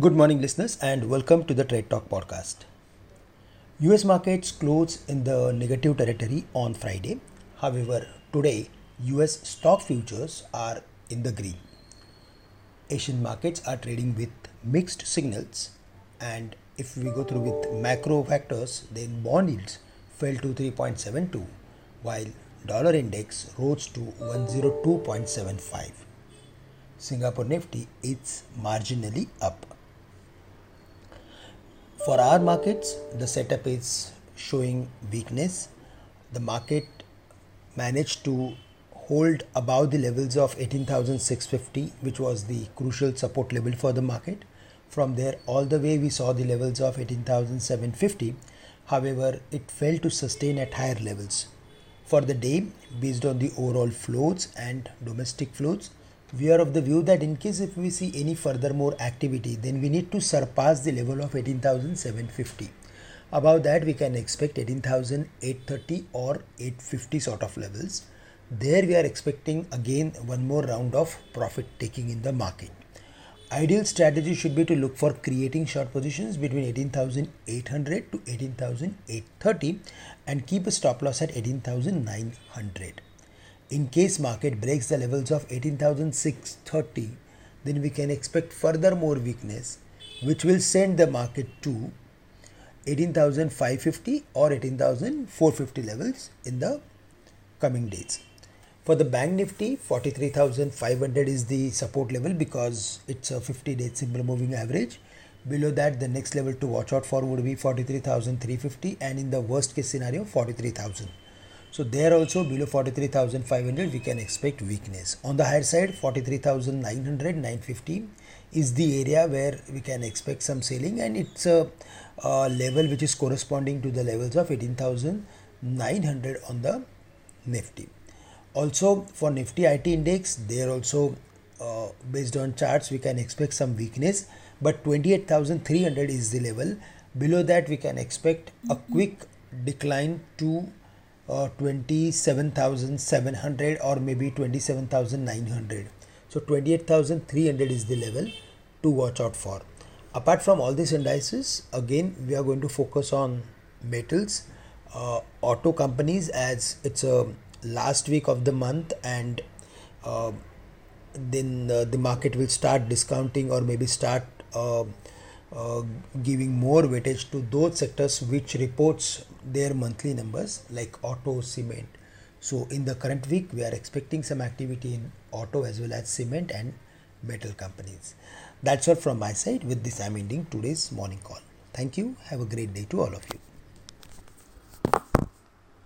Good morning, listeners, and welcome to the Trade Talk podcast. US markets closed in the negative territory on Friday. However, today US stock futures are in the green. Asian markets are trading with mixed signals, and if we go through with macro factors, then bond yields fell to 3.72 while dollar index rose to 102.75. Singapore Nifty is marginally up. For our markets, the setup is showing weakness. The market managed to hold above the levels of 18,650, which was the crucial support level for the market. From there, all the way we saw the levels of 18,750. However, it failed to sustain at higher levels. For the day, based on the overall flows and domestic flows, we are of the view that in case if we see any further more activity then we need to surpass the level of 18750 above that we can expect 18830 or 850 sort of levels. There we are expecting again one more round of profit taking in the market. Ideal strategy should be to look for creating short positions between 18800 to 18830 and keep a stop loss at 18900 in case market breaks the levels of 18630 then we can expect further more weakness which will send the market to 18550 or 18450 levels in the coming days. For the bank nifty 43500 is the support level because it's a 50 day simple moving average. Below that the next level to watch out for would be 43350 and in the worst case scenario 43000 so there also below 43,500 we can expect weakness. On the higher side 43,900 950 is the area where we can expect some selling and it's a, a level which is corresponding to the levels of 18,900 on the Nifty. Also for Nifty IT index there also uh, based on charts we can expect some weakness but 28,300 is the level. Below that we can expect a quick decline to uh, 27,700 or maybe 27,900. So 28,300 is the level to watch out for. Apart from all these indices, again we are going to focus on metals, uh, auto companies as it's a last week of the month and uh, then uh, the market will start discounting or maybe start uh, uh, giving more weightage to those sectors which reports their monthly numbers like auto cement. So in the current week we are expecting some activity in auto as well as cement and metal companies. That's all from my side. With this i'm ending today's morning call. Thank you. Have a great day to all of you